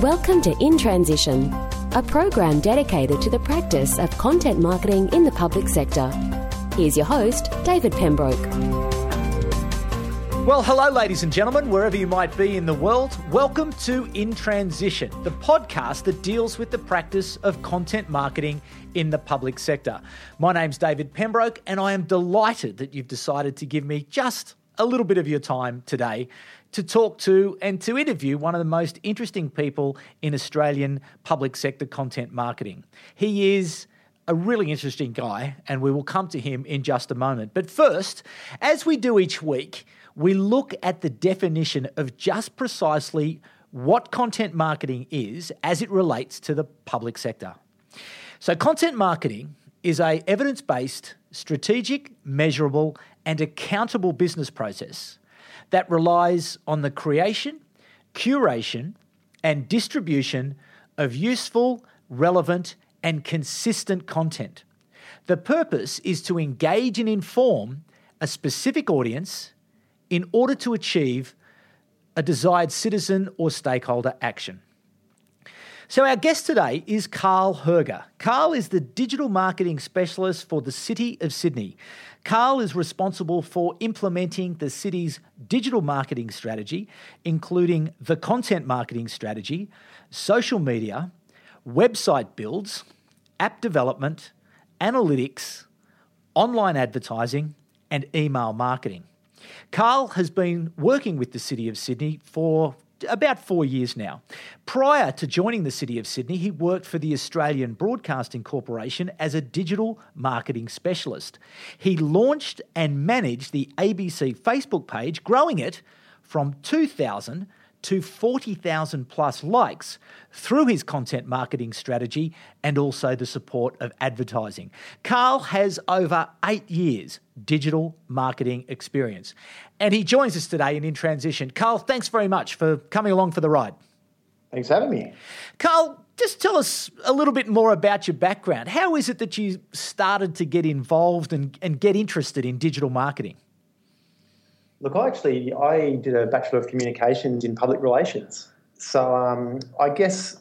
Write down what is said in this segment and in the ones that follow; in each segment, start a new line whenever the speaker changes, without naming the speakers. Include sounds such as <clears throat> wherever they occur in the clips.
Welcome to In Transition, a program dedicated to the practice of content marketing in the public sector. Here's your host, David Pembroke.
Well, hello, ladies and gentlemen, wherever you might be in the world. Welcome to In Transition, the podcast that deals with the practice of content marketing in the public sector. My name's David Pembroke, and I am delighted that you've decided to give me just a little bit of your time today to talk to and to interview one of the most interesting people in Australian public sector content marketing. He is a really interesting guy, and we will come to him in just a moment. But first, as we do each week, we look at the definition of just precisely what content marketing is as it relates to the public sector. So, content marketing is a evidence-based, strategic, measurable, and accountable business process that relies on the creation, curation, and distribution of useful, relevant, and consistent content. The purpose is to engage and inform a specific audience in order to achieve a desired citizen or stakeholder action. So, our guest today is Karl Herger. Karl is the digital marketing specialist for the City of Sydney. Karl is responsible for implementing the city's digital marketing strategy, including the content marketing strategy, social media, website builds, app development, analytics, online advertising, and email marketing. Karl has been working with the City of Sydney for about four years now. Prior to joining the City of Sydney, he worked for the Australian Broadcasting Corporation as a digital marketing specialist. He launched and managed the ABC Facebook page, growing it from 2,000 to 40,000 plus likes through his content marketing strategy and also the support of advertising. Karl has over eight years digital marketing experience. And he joins us today in In Transition. Karl, thanks very much for coming along for the ride.
Thanks for having me.
Karl, just tell us a little bit more about your background. How is it that you started to get involved and, and get interested in digital marketing?
Look, I actually I did a bachelor of communications in public relations. So um, I guess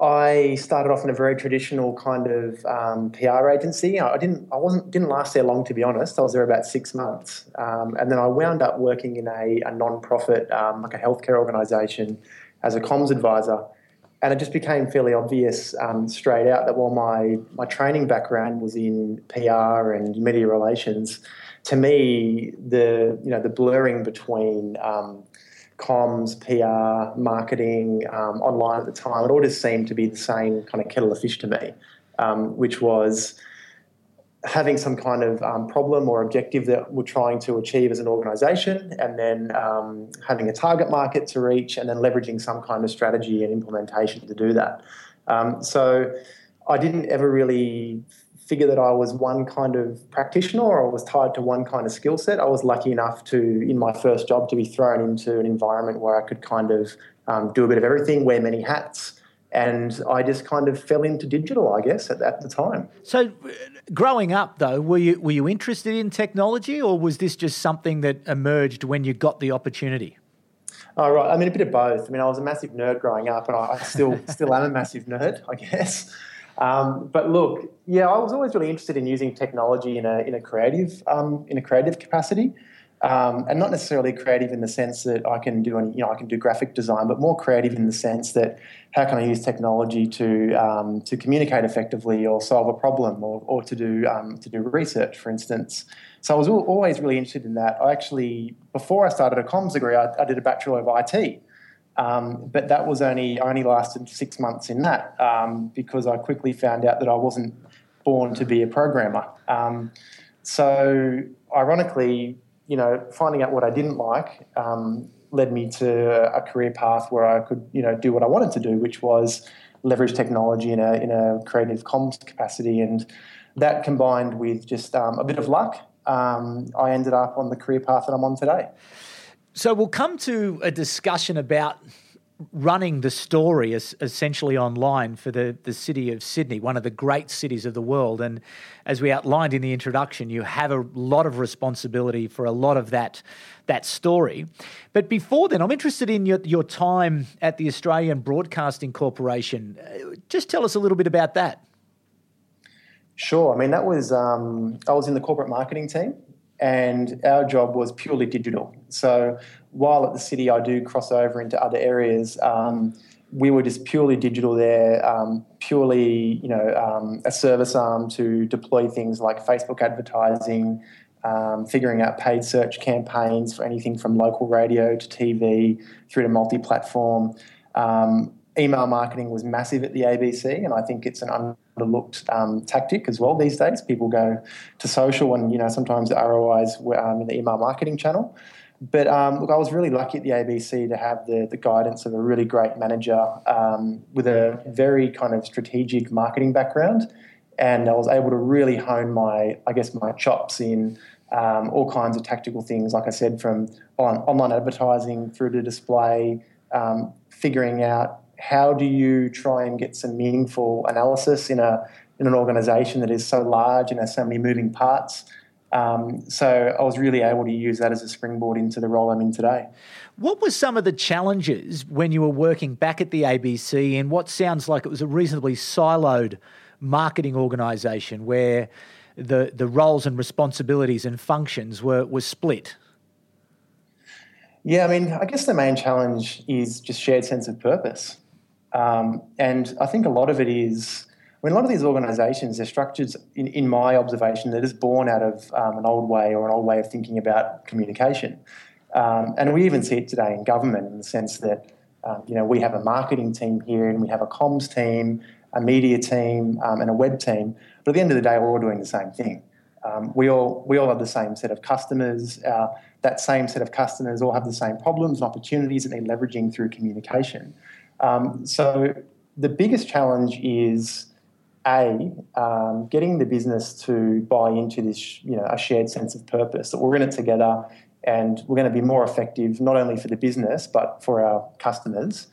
I started off in a very traditional kind of um, PR agency. I didn't I wasn't didn't last there long to be honest. I was there about six months, um, and then I wound up working in a, a non-profit um, like a healthcare organisation as a comms advisor. And it just became fairly obvious um, straight out that while my, my training background was in PR and media relations, to me, the you know the blurring between um, comms, PR, marketing, um, online at the time, it all just seemed to be the same kind of kettle of fish to me, um, which was having some kind of um, problem or objective that we're trying to achieve as an organisation, and then um, having a target market to reach, and then leveraging some kind of strategy and implementation to do that. Um, so I didn't ever really figure that I was one kind of practitioner or I was tied to one kind of skill set. I was lucky enough to, in my first job, to be thrown into an environment where I could kind of um, do a bit of everything, wear many hats. And I just kind of fell into digital, I guess, at, at the time.
So, growing up, though, were you were you interested in technology, or was this just something that emerged when you got the opportunity?
Oh, right. I mean, a bit of both. I mean, I was a massive nerd growing up, and I, I still <laughs> still am a massive nerd, I guess. Um, but look, yeah, I was always really interested in using technology in a in a creative um, in a creative capacity, um, and not necessarily creative in the sense that I can do any, you know I can do graphic design, but more creative in the sense that how can I use technology to um, to communicate effectively or solve a problem or, or to do um, to do research, for instance. So I was always really interested in that. I actually before I started a comms degree, I, I did a bachelor of IT. Um, but that was only only lasted six months in that um, because I quickly found out that I wasn't born to be a programmer. Um, so ironically, you know, finding out what I didn't like um, led me to a career path where I could, you know, do what I wanted to do, which was leverage technology in a in a creative comms capacity, and that combined with just um, a bit of luck, um, I ended up on the career path that I'm on today.
So we'll come to a discussion about running the story essentially online for the, the city of Sydney, one of the great cities of the world. And as we outlined in the introduction, you have a lot of responsibility for a lot of that, that story. But before then, I'm interested in your, your time at the Australian Broadcasting Corporation. Uh, just tell us a little bit about that.
Sure. I mean, that was, um, I was in the corporate marketing team and our job was purely digital. So while at the city I do cross over into other areas, um, we were just purely digital there, um, purely you know um, a service arm to deploy things like Facebook advertising, um, figuring out paid search campaigns for anything from local radio to TV through to multi-platform. Um, email marketing was massive at the ABC, and I think it's an underlooked um, tactic as well these days. People go to social, and you know sometimes the ROIs um, in the email marketing channel. But um, look, I was really lucky at the ABC to have the, the guidance of a really great manager um, with a very kind of strategic marketing background, and I was able to really hone my, I guess, my chops in um, all kinds of tactical things. Like I said, from on, online advertising through to display, um, figuring out how do you try and get some meaningful analysis in a in an organisation that is so large and has so many moving parts. Um, so I was really able to use that as a springboard into the role I'm in today.
What were some of the challenges when you were working back at the ABC in what sounds like it was a reasonably siloed marketing organisation where the, the roles and responsibilities and functions were, were split?
Yeah, I mean, I guess the main challenge is just shared sense of purpose. Um, and I think a lot of it is, I mean, a lot of these organisations, they're structured, in, in, my observation, that is born out of um, an old way or an old way of thinking about communication. Um, and we even see it today in government in the sense that, um, you know, we have a marketing team here and we have a comms team, a media team, um, and a web team. But at the end of the day, we're all doing the same thing. Um, we all we all have the same set of customers. Uh, that same set of customers all have the same problems and opportunities that they're leveraging through communication. Um, so the biggest challenge is a um, getting the business to buy into this, you know, a shared sense of purpose that we're in it together, and we're going to be more effective not only for the business but for our customers.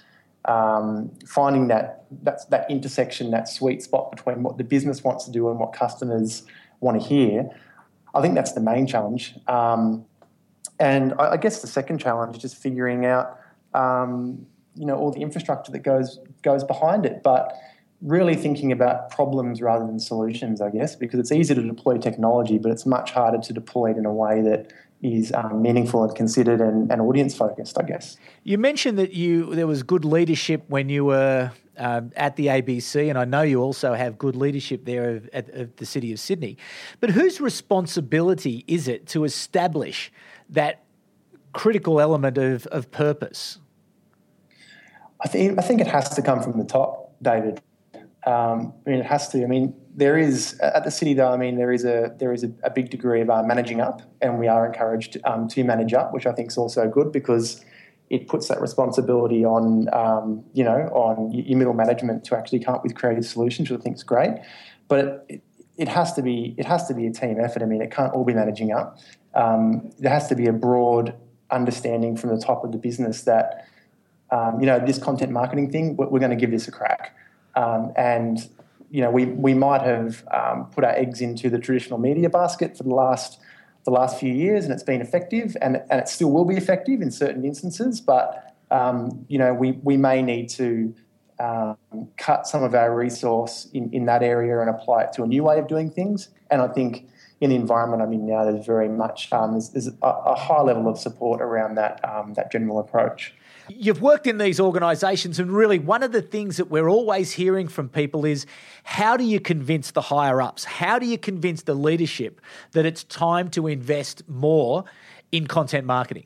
Um, finding that that's that intersection, that sweet spot between what the business wants to do and what customers want to hear. I think that's the main challenge. Um, and I, I, guess the second challenge is just figuring out um, you know all the infrastructure that goes goes behind it, but really thinking about problems rather than solutions, I guess, because it's easy to deploy technology, but it's much harder to deploy it in a way that is um, meaningful and considered and, and, audience focused, I guess.
You mentioned that you there was good leadership when you were um, at the ABC, and I know you also have good leadership there at, at the City of Sydney. But whose responsibility is it to establish that critical element of, of purpose?
I think I think it has to come from the top, David. Um, I mean, it has to. I mean, there is at the city though. I mean, there is a there is a, a big degree of uh, managing up, and we are encouraged um, to manage up, which I think is also good because it puts that responsibility on um, you know on your middle management to actually come up with creative solutions, which I think is great. But it, it has to be it has to be a team effort. I mean, it can't all be managing up. Um, there has to be a broad understanding from the top of the business that um, you know, this content marketing thing, we're, going to give this a crack. Um, and, you know, we, we might have um, put our eggs into the traditional media basket for the last, the last few years and it's been effective and, and it still will be effective in certain instances, but, um, you know, we, we may need to um, cut some of our resource in, in that area and apply it to a new way of doing things. And I think in the environment I'm in now, there's very much um, there's, there's a, a, high level of support around that um, that general approach.
You've worked in these organisations, and really, one of the things that we're always hearing from people is how do you convince the higher ups? How do you convince the leadership that it's time to invest more in content marketing?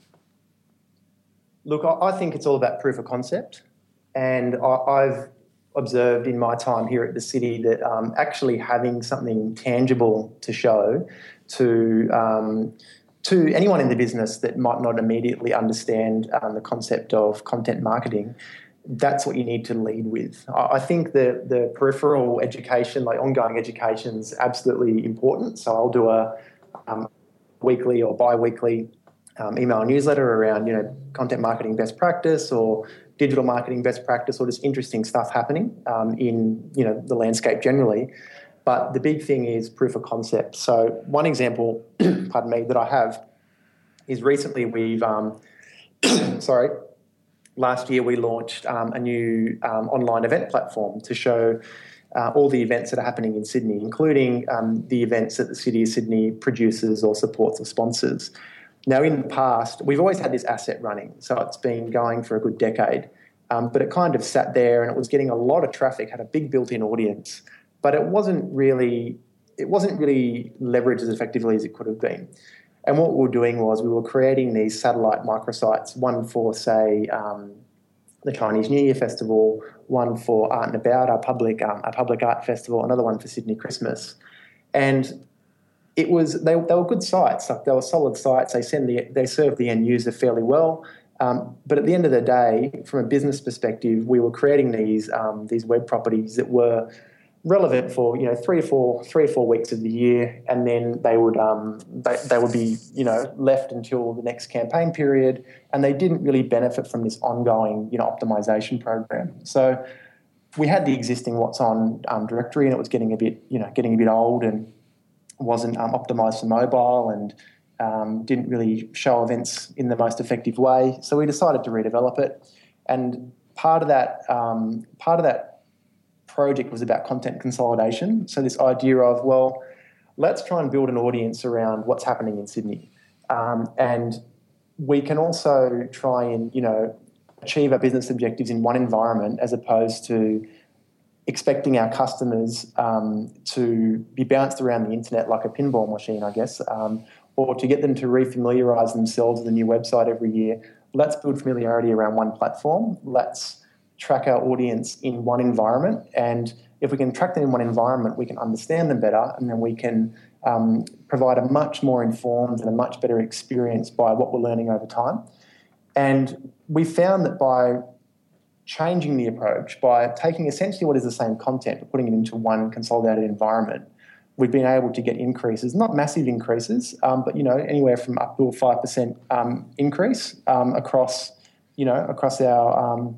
Look, I think it's all about proof of concept. And I've observed in my time here at the city that um, actually having something tangible to show to um, to anyone in the business that might not immediately understand um, the concept of content marketing, that's what you need to lead with. I think the the peripheral education, like ongoing education, is absolutely important. So I'll do a um, weekly or bi-weekly um, email newsletter around you know content marketing best practice or digital marketing best practice or just interesting stuff happening um, in you know the landscape generally. But the big thing is proof of concept. So one example, <clears throat> pardon me, that I have is recently we've um, <clears throat> sorry last year we launched um, a new um, online event platform to show uh, all the events that are happening in Sydney, including um, the events that the City of Sydney produces or supports or sponsors. Now, in the past, we've always had this asset running, so it's been going for a good decade. Um, but it kind of sat there and it was getting a lot of traffic, had a big built-in audience, but it wasn't really it wasn't really leveraged as effectively as it could have been. And what we were doing was we were creating these satellite microsites, one for say um, the Chinese New Year Festival, one for Art and About, our public um, our public art festival, another one for Sydney Christmas, and it was they, they were good sites. Like they were solid sites. They send the they serve the end user fairly well. Um, but at the end of the day, from a business perspective, we were creating these um, these web properties that were relevant for you know three or four three or four weeks of the year, and then they would um, they, they would be you know left until the next campaign period, and they didn't really benefit from this ongoing you know optimization program. So we had the existing what's on um, directory, and it was getting a bit you know getting a bit old and wasn't um, optimized for mobile and um, didn't really show events in the most effective way. So we decided to redevelop it, and part of that um, part of that project was about content consolidation. So this idea of well, let's try and build an audience around what's happening in Sydney, um, and we can also try and you know achieve our business objectives in one environment as opposed to expecting our customers um, to be bounced around the internet like a pinball machine, I guess, um, or to get them to refamiliarize themselves with a new website every year. Let's build familiarity around one platform. Let's track our audience in one environment. And if we can track them in one environment, we can understand them better and then we can um, provide a much more informed and a much better experience by what we're learning over time. And we found that by changing the approach, by taking essentially what is the same content but putting it into one consolidated environment, we've been able to get increases, not massive increases, um, but you know anywhere from up to a five percent um, increase um, across you know across our um,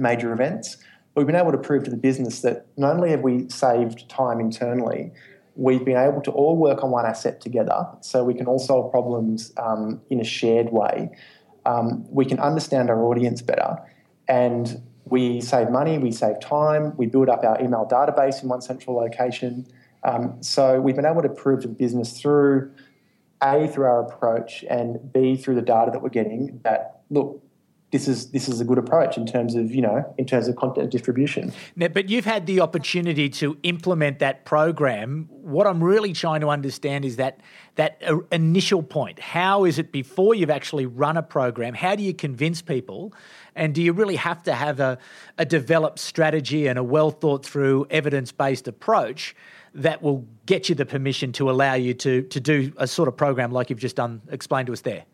major events. We've been able to prove to the business that not only have we saved time internally, we've been able to all work on one asset together, so we can all solve problems um, in a shared way. Um, we can understand our audience better, and we save money, we save time, we build up our email database in one central location. Um, so we've been able to prove to the business through A, through our approach, and B, through the data that we're getting that, look, this is this is a good approach in terms of you know in terms of content distribution.
Now, but you've had the opportunity to implement that program. What I'm really trying to understand is that that uh, initial point. How is it before you've actually run a program? How do you convince people? And do you really have to have a, a developed strategy and a well thought through evidence based approach? that will get you the permission to allow you to to do a sort of program like you've just done explained to us there?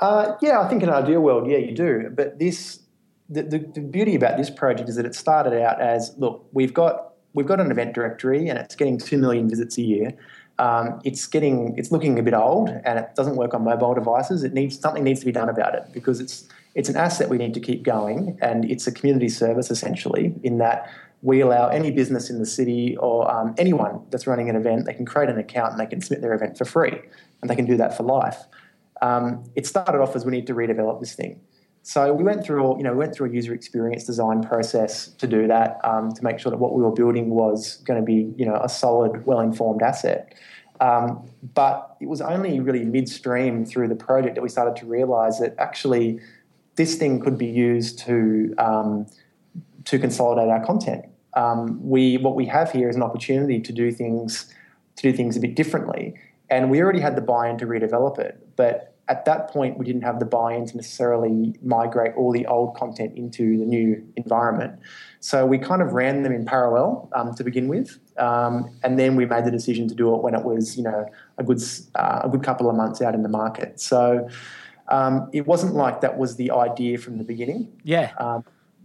Uh, yeah, I think in an ideal world, yeah, you do. But this, the, the, the, beauty about this project is that it started out as look, we've got we've got an event directory and it's getting two million visits a year. Um, it's getting it's looking a bit old and it doesn't work on mobile devices. It needs something needs to be done about it because it's it's an asset we need to keep going and it's a community service essentially in that we allow any business in the city or um, anyone that's running an event, they can create an account and they can submit their event for free, and they can do that for life. Um, it started off as we need to redevelop this thing. So we went through, you know, we went through a user experience design process to do that, um, to make sure that what we were building was going to be, you know, a solid, well-informed asset. Um, but it was only really midstream through the project that we started to realise that actually this thing could be used to um, to consolidate our content. Um, we what we have here is an opportunity to do things to do things a bit differently, and we already had the buy-in to redevelop it. But at that point, we didn't have the buy-in to necessarily migrate all the old content into the new environment. So we kind of ran them in parallel um, to begin with, um, and then we made the decision to do it when it was, you know, a good uh, a good couple of months out in the market. So. Um, it wasn't like that was the idea from the beginning.
Yeah.
Um,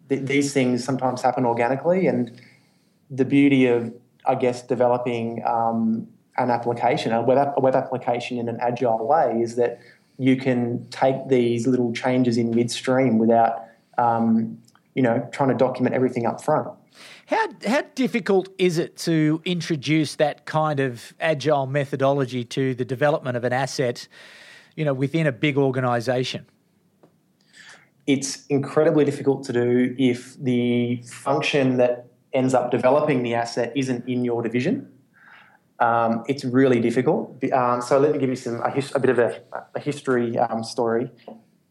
th- these things sometimes happen organically, and the beauty of, I guess, developing um, an application, a web, a web application in an agile way, is that you can take these little changes in midstream without, um, you know, trying to document everything up front.
How, how difficult is it to introduce that kind of agile methodology to the development of an asset, you know, within a big organisation?
It's incredibly difficult to do if the function that ends up developing the asset isn't in your division. Um, it's really difficult. Um, so let me give you some a, his, a bit of a, a history um, story.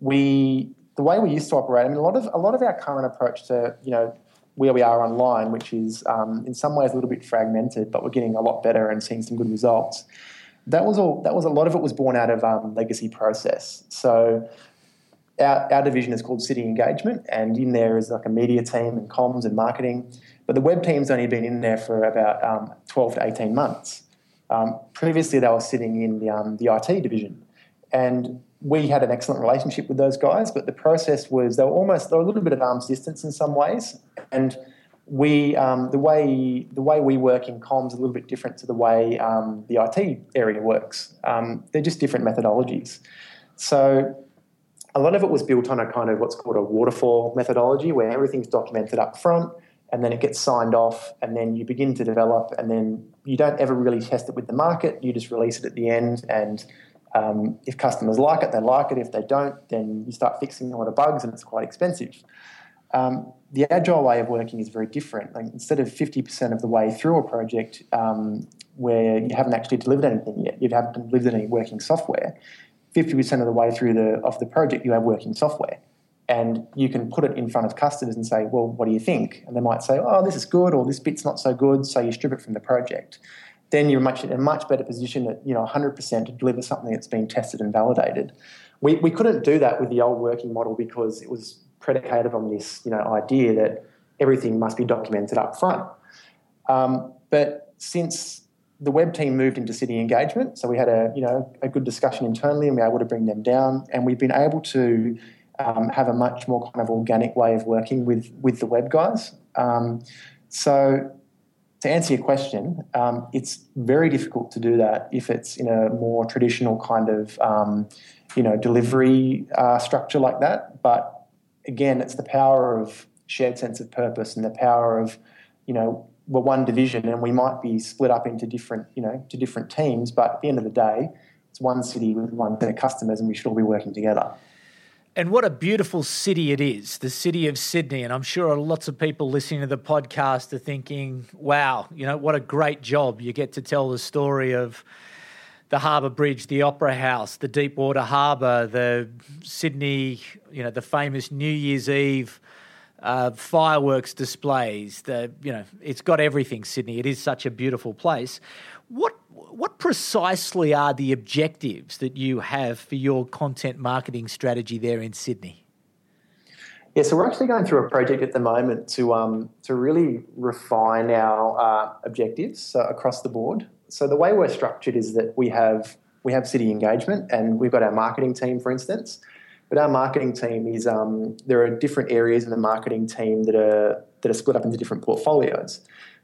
We the way we used to operate. I mean, a lot of a lot of our current approach to you know where we are online, which is um, in some ways a little bit fragmented, but we're getting a lot better and seeing some good results. That was all. That was a lot of it was born out of um, legacy process. So our, our division is called City Engagement, and in there is like a media team and comms and marketing. But the web team's only been in there for about um, 12 to 18 months. Um, previously, they were sitting in the, um, the IT division. And we had an excellent relationship with those guys, but the process was they were almost they were a little bit at arm's distance in some ways. And we um, the way the way we work in comms is a little bit different to the way um, the IT area works. Um, they're just different methodologies. So a lot of it was built on a kind of what's called a waterfall methodology, where everything's documented up front, and then it gets signed off, and then you begin to develop, and then you don't ever really test it with the market. You just release it at the end, and um, if customers like it, they like it. If they don't, then you start fixing a lot of bugs, and it's quite expensive. Um, the agile way of working is very different. Like instead of 50% of the way through a project um, where you haven't actually delivered anything yet, you haven't delivered any working software, 50% of the way through the of the project you have working software and you can put it in front of customers and say well what do you think? And they might say oh this is good or this bit's not so good so you strip it from the project. Then you're much in a much better position at you know 100% to deliver something that's been tested and validated. We, we couldn't do that with the old working model because it was predicated on this you know idea that everything must be documented up front um, but since the web team moved into city engagement, so we had a you know a good discussion internally, and we were able to bring them down, and we've been able to um, have a much more kind of organic way of working with with the web guys. Um, so to answer your question, um, it's very difficult to do that if it's in a more traditional kind of um, you know delivery uh, structure like that. But again, it's the power of shared sense of purpose and the power of you know we're one division and we might be split up into different, you know, to different teams, but at the end of the day, it's one city with one set of customers and we should all be working together.
And what a beautiful city it is, the city of Sydney. And I'm sure lots of people listening to the podcast are thinking, wow, you know, what a great job. You get to tell the story of the Harbour Bridge, the Opera House, the Deepwater Harbour, the Sydney, you know, the famous New Year's Eve uh, fireworks displays. The you know, it's got everything. Sydney. It is such a beautiful place. What what precisely are the objectives that you have for your content marketing strategy there in Sydney?
Yeah, so we're actually going through a project at the moment to um, to really refine our uh, objectives uh, across the board. So the way we're structured is that we have we have city engagement, and we've got our marketing team, for instance, but our marketing team is um, there are different areas in the marketing team that are that are split up into different portfolios.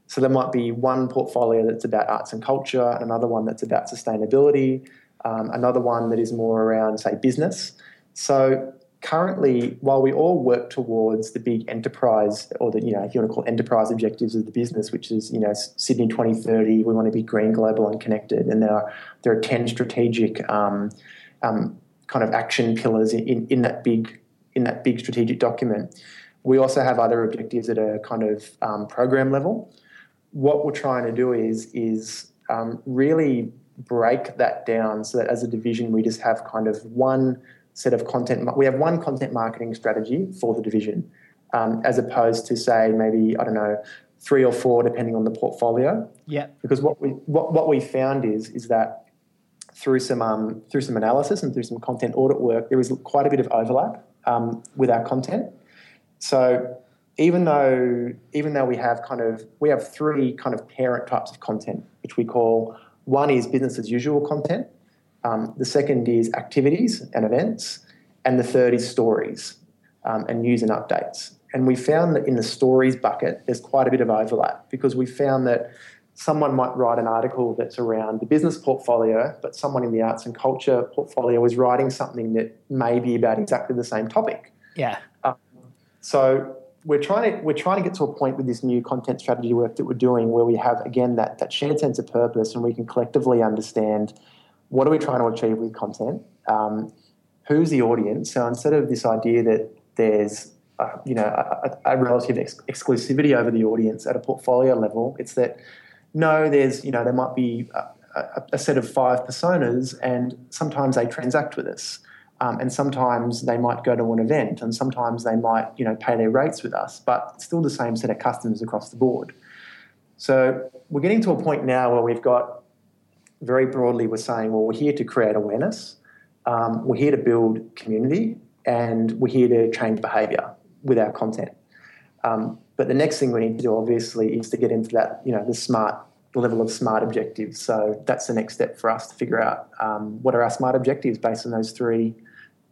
So there might be one portfolio that's about arts and culture, another one that's about sustainability, um, another one that is more around say business. So currently, while we all work towards the big enterprise, or the you know if you want to call enterprise objectives of the business, which is you know Sydney 2030, we want to be green, global, and connected, and there are there are ten strategic um, um, kind of action pillars in, in that big in that big strategic document. We also have other objectives at a kind of um, program level. What we're trying to do is is um, really break that down so that as a division we just have kind of one set of content. We have one content marketing strategy for the division, um, as opposed to say maybe I don't know three or four depending on the portfolio.
Yeah.
Because what we what, what we found is is that through some um, through some analysis and through some content audit work, there is quite a bit of overlap um, with our content. So even though even though we have kind of we have three kind of parent types of content, which we call one is business as usual content, um, the second is activities and events, and the third is stories um, and news and updates. And we found that in the stories bucket, there's quite a bit of overlap because we found that someone might write an article that's around the business portfolio, but someone in the arts and culture portfolio is writing something that may be about exactly the same topic.
Yeah.
Um, so we're trying to we're trying to get to a point with this new content strategy work that we're doing where we have again that that shared sense of purpose and we can collectively understand what are we trying to achieve with content, um, who's the audience. So instead of this idea that there's uh, you know a, a relative ex- exclusivity over the audience at a portfolio level, it's that no, there's you know there might be a, a, a set of five personas, and sometimes they transact with us. Um, and sometimes they might go to an event, and sometimes they might, you know, pay their rates with us, but still the same set of customers across the board. So we're getting to a point now where we've got very broadly, we're saying, well, we're here to create awareness, um, we're here to build community, and we're here to change behaviour with our content. Um, but the next thing we need to do, obviously, is to get into that, you know, the smart the level of smart objectives. So that's the next step for us to figure out um, what are our smart objectives based on those three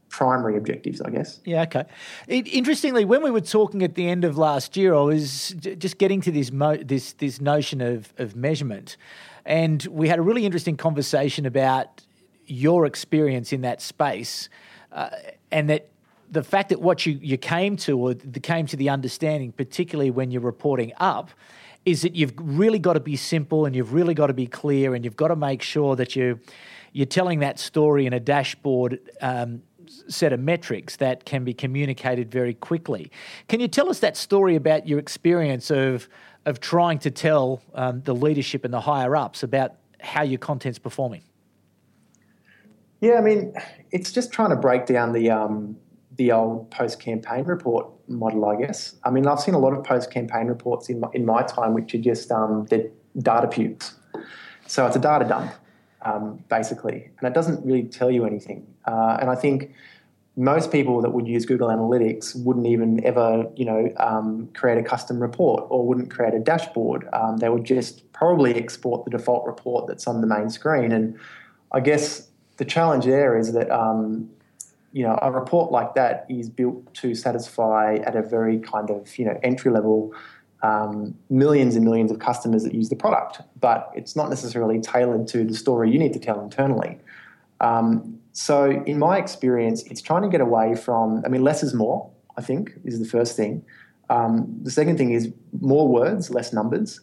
primary objectives, I guess.
Yeah, okay. It, interestingly, when we were talking at the end of last year, I was just getting to this mo- this this notion of of measurement, and we had a really interesting conversation about your experience in that space, uh, and that the fact that what you, you came to or came to the understanding, particularly when you're reporting up, is that you've really got to be simple and you've really got to be clear and you've got to make sure that you you're telling that story in a dashboard um, set of metrics that can be communicated very quickly. Can you tell us that story about your experience of of trying to tell um, the leadership and the higher ups about how your content's performing?
Yeah, I mean, it's just trying to break down the um, the old post campaign report model, I guess. I mean, I've seen a lot of post campaign reports in my, in my time, which are just um, data pukes. So it's a data dump um, basically, and it doesn't really tell you anything. Uh, and I think most people that would use Google Analytics wouldn't even ever, you know, um, create a custom report or wouldn't create a dashboard. Um, they would just probably export the default report that's on the main screen. And I guess the challenge there is that, um, you know, a report like that is built to satisfy at a very kind of, you know, entry level um, millions and millions of customers that use the product, but it's not necessarily tailored to the story you need to tell internally. Um, so, in my experience, it's trying to get away from, I mean, less is more, I think, is the first thing. Um, the second thing is more words, less numbers.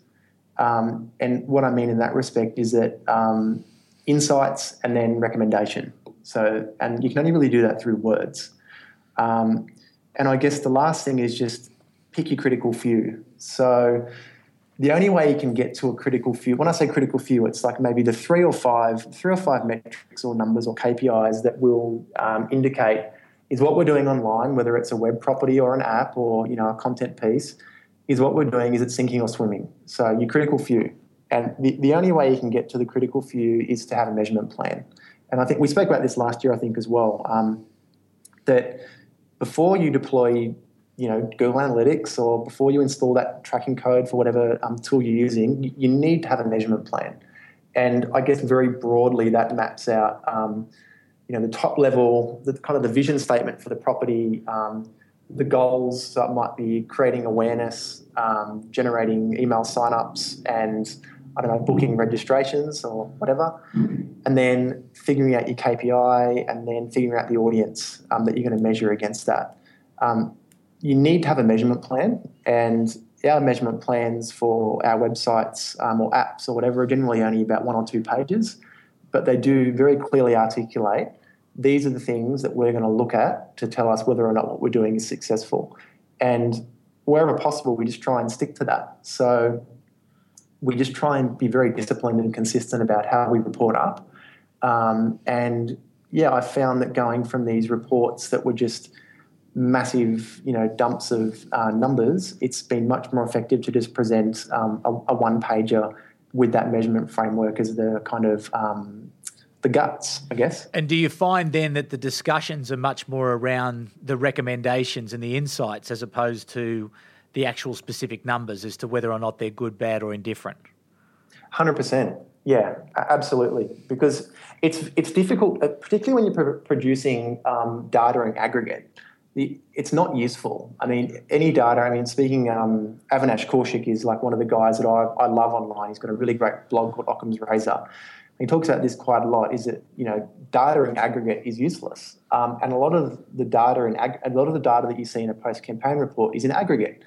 Um, and what I mean in that respect is that um, insights and then recommendation. So, and you can only really do that through words. Um, and I guess the last thing is just pick your critical few. So the only way you can get to a critical few, when I say critical few, it's like maybe the three or five, three or five metrics or numbers or KPIs that will um, indicate is what we're doing online, whether it's a web property or an app or you know a content piece, is what we're doing is it sinking or swimming. So your critical few. And the, the only way you can get to the critical few is to have a measurement plan. And I think we spoke about this last year, I think, as well, um, that before you deploy you know Google Analytics or before you install that tracking code for whatever um, tool you're using, you, need to have a measurement plan. And I guess very broadly that maps out, um, you know, the top level, the kind of the vision statement for the property, um, the goals so might be creating awareness, um, generating email signups, and I don't know, booking registrations or whatever, and then figuring out your KPI, and then figuring out the audience um, that you're going to measure against that. Um, you need to have a measurement plan, and our measurement plans for our websites um, or apps or whatever are generally only about one or two pages, but they do very clearly articulate these are the things that we're going to look at to tell us whether or not what we're doing is successful. And wherever possible, we just try and stick to that. So we just try and be very disciplined and consistent about how we report up. Um, and yeah, I found that going from these reports that were just massive, you know, dumps of uh, numbers, it's been much more effective to just present um, a, a, one pager with that measurement framework as the kind of um, the guts, I guess.
And do you find then that the discussions are much more around the recommendations and the insights as opposed to the actual specific numbers as to whether or not they're good, bad, or indifferent?
Hundred percent. Yeah, absolutely. Because it's it's difficult, uh, particularly when you're producing um, data in aggregate the, it's not useful. I mean, any data. I mean, speaking, um, Avinash Kaushik is like one of the guys that I, I love online. He's got a really great blog called Occam's Razor. He talks about this quite a lot. Is that you know data in aggregate is useless, um, and a lot of the data in ag- a lot of the data that you see in a post campaign report is in aggregate.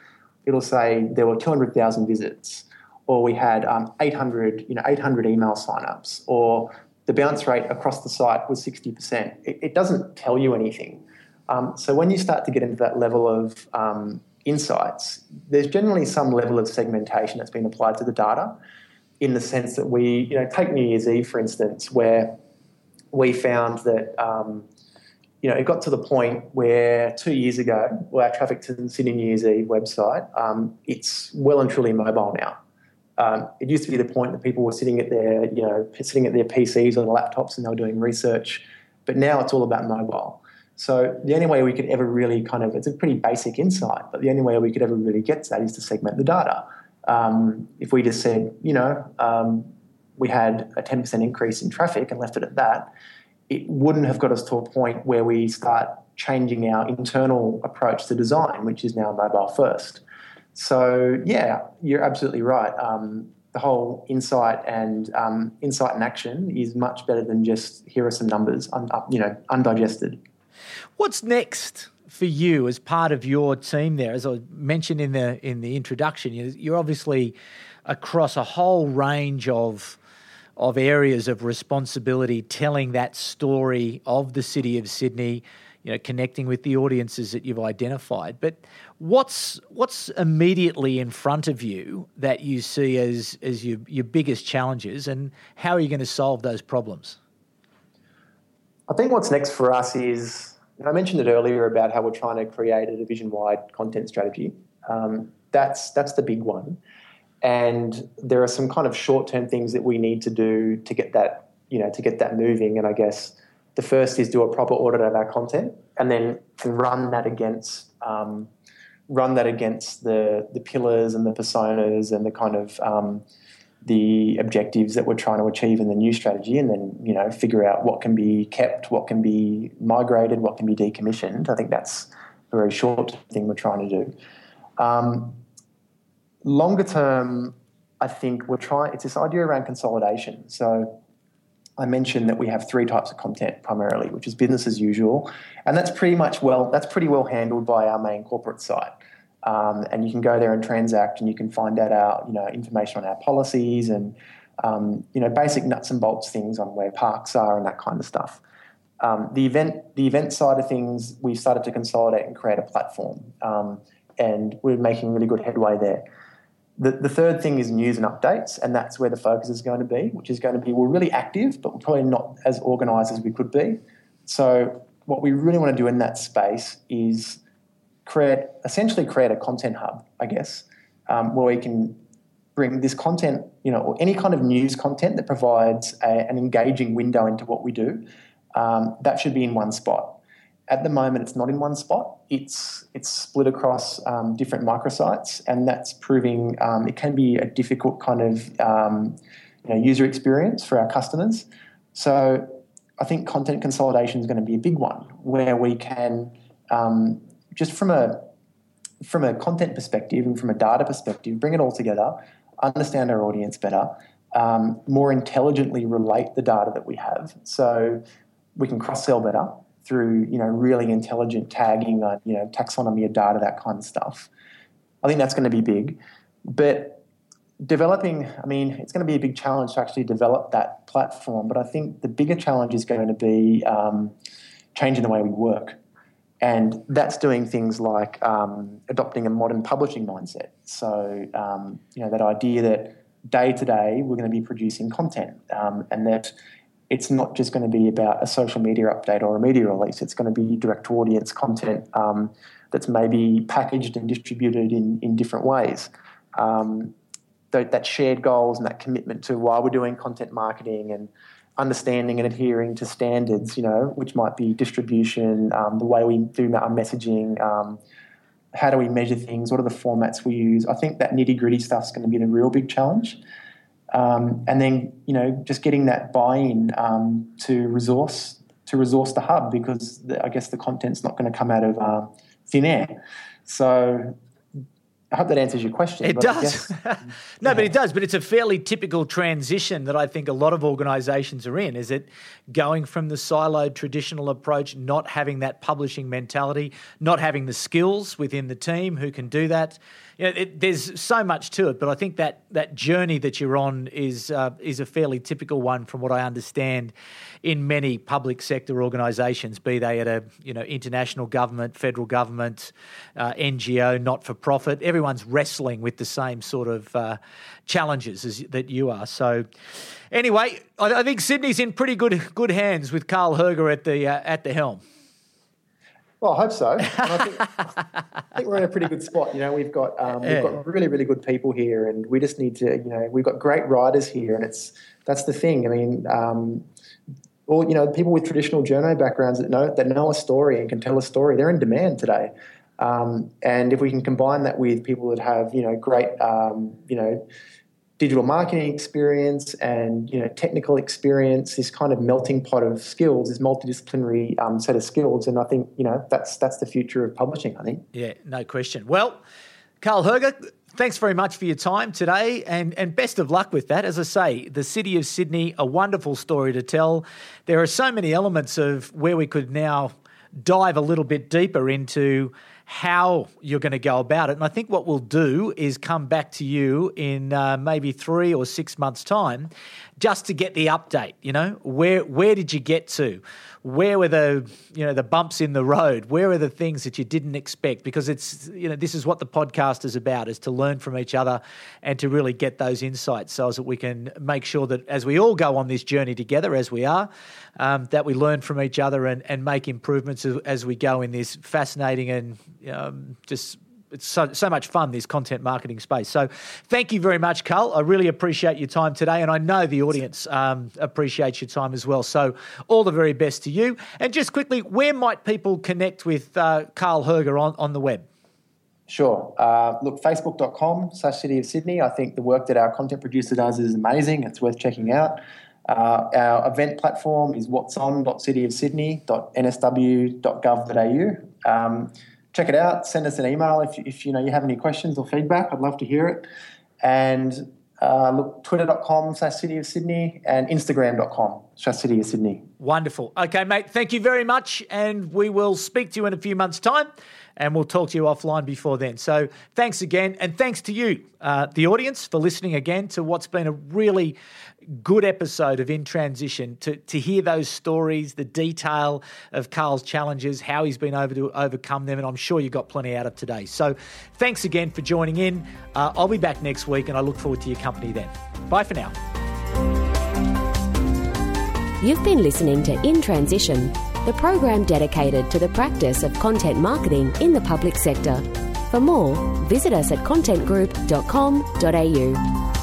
It'll say there were two hundred thousand visits, or we had um, eight hundred you know eight hundred email signups, or the bounce rate across the site was sixty percent. It, it doesn't tell you anything. Um, so when you start to get into that level of um, insights, there's generally some level of segmentation that's been applied to the data in the sense that we, you know, take New Year's Eve, for instance, where we found that, um, you know, it got to the point where two years ago, well, our traffic to the Sydney New Year's Eve website, um, it's well and truly mobile now. Um, it used to be the point that people were sitting at their, you know, sitting at their PCs or their laptops and they were doing research, but now it's all about mobile. So the only way we could ever really kind of, it's a pretty basic insight, but the only way we could ever really get to that is to segment the data. Um, if we just said, you know, um, we had a 10% increase in traffic and left it at that, it wouldn't have got us to a point where we start changing our internal approach to design, which is now mobile first. So, yeah, you're absolutely right. Um, the whole insight and um, insight and action is much better than just here are some numbers, un- you know, undigested.
What's next for you as part of your team there? As I mentioned in the in the introduction, you're obviously across a whole range of of areas of responsibility, telling that story of the city of Sydney, you know, connecting with the audiences that you've identified. But what's what's immediately in front of you that you see as as your your biggest challenges, and how are you going to solve those problems?
I think what's next for us is I mentioned it earlier about how we're trying to create a division-wide content strategy. Um, that's that's the big one, and there are some kind of short-term things that we need to do to get that you know to get that moving. And I guess the first is do a proper audit of our content, and then run that against um, run that against the the pillars and the personas and the kind of um, the objectives that we're trying to achieve in the new strategy and then you know figure out what can be kept what can be migrated what can be decommissioned. I think that's a very short thing we're trying to do. Um, longer term i think we're trying it's this idea around consolidation. So i mentioned that we have three types of content primarily which is business as usual. And that's pretty much well that's pretty well handled by our main corporate site um, and you can go there and transact, and you can find out our you know information on our policies and um, you know basic nuts and bolts things on where parks are and that kind of stuff. Um, the event the event side of things, we've started to consolidate and create a platform, um, and we're making really good headway there. The, the third thing is news and updates, and that's where the focus is going to be, which is going to be we're really active, but we're probably not as organised as we could be. So what we really want to do in that space is create essentially create a content hub, I guess, um, where we can bring this content, you know, or any kind of news content that provides a, an engaging window into what we do. Um, that should be in one spot. At the moment, it's not in one spot. It's it's split across um, different microsites, and that's proving um, it can be a difficult kind of um, you know, user experience for our customers. So I think content consolidation is going to be a big one, where we can um, just from a from a content perspective and from a data perspective, bring it all together, understand our audience better, um, more intelligently relate the data that we have, so we can cross sell better through you know really intelligent tagging, uh, you know taxonomy of data, that kind of stuff. I think that's going to be big, but developing, I mean, it's going to be a big challenge to actually develop that platform. But I think the bigger challenge is going to be um, changing the way we work. And that's doing things like um, adopting a modern publishing mindset. So, um, you know, that idea that day to day we're going to be producing content um, and that it's not just going to be about a social media update or a media release, it's going to be direct to audience content um, that's maybe packaged and distributed in, in different ways. Um, that shared goals and that commitment to why we're doing content marketing and understanding and adhering to standards, you know, which might be distribution, um, the way we do our messaging, um, how do we measure things, what are the formats we use. I think that nitty gritty stuff is going to be the real big challenge. Um, and then, you know, just getting that buy in um, to resource to resource the hub because the, I guess the content's not going to come out of um, thin air. So I hope that answers your question.
It does. Guess, <laughs> no, yeah. but it does. But it's a fairly typical transition that I think a lot of organisations are in. Is it going from the siloed traditional approach, not having that publishing mentality, not having the skills within the team who can do that? You know, it, there's so much to it, but I think that that journey that you're on is uh, is a fairly typical one, from what I understand, in many public sector organisations, be they at a you know international government, federal government, uh, NGO, not for profit. Everyone's wrestling with the same sort of uh, challenges as, that you are. So, anyway, I, I, think Sydney's in pretty good good hands with Karl Herger at the uh, at the helm.
Well, I hope so. I think, I think, <laughs> we're in a pretty good spot. You know, we've got um, we've got really really good people here, and we just need to. You know, we've got great writers here, and it's that's the thing. I mean, um, all you know, people with traditional journo backgrounds that know that know a story and can tell a story, they're in demand today. Um, and if we can combine that with people that have you know great um, you know digital marketing experience and you know technical experience, this kind of melting pot of skills, this multidisciplinary um, set of skills, and I think you know that's that's the future of publishing. I think.
Yeah, no question. Well, Karl Herger, thanks very much for your time today, and and best of luck with that. As I say, the city of Sydney, a wonderful story to tell. There are so many elements of where we could now dive a little bit deeper into how you're going to go about it. And I think what we'll do is come back to you in uh, maybe three or six months' time just to get the update. You know, where where did you get to? Where were the you know the bumps in the road? Where are the things that you didn't expect? Because it's you know this is what the podcast is about: is to learn from each other and to really get those insights, so that we can make sure that as we all go on this journey together, as we are, um, that we learn from each other and, and make improvements as, as we go in this fascinating and um, just it's so, so much fun, this content marketing space. So thank you very much, Karl. I really appreciate your time today, and I know the audience um, appreciates your time as well. So all the very best to you. And just quickly, where might people connect with uh, Karl Herger on, on the web?
Sure. Uh, look, facebook.com slash City of Sydney. I think the work that our content producer does is amazing. It's worth checking out. Uh, our event platform is whatson.cityofsydney.nsw.gov.au. Um, check it out. Send us an email if, if you know you have any questions or feedback. I'd love to hear it. And uh, look, twitter.com slash city of Sydney and instagram.com slash city of Sydney.
Wonderful. Okay, mate, thank you very much. And we will speak to you in a few months' time and we'll talk to you offline before then. So thanks again. And thanks to you, uh, the audience, for listening again to what's been a really good episode of In Transition to, to hear those stories, the detail of Karl's challenges, how he's been able to overcome them, and I'm sure you got plenty out of today. So thanks again for joining in. Uh, I'll be back next week, and I look forward to your company then. Bye for now.
You've been listening to In Transition, the program dedicated to the practice of content marketing in the public sector. For more, visit us at contentgroup.com.au.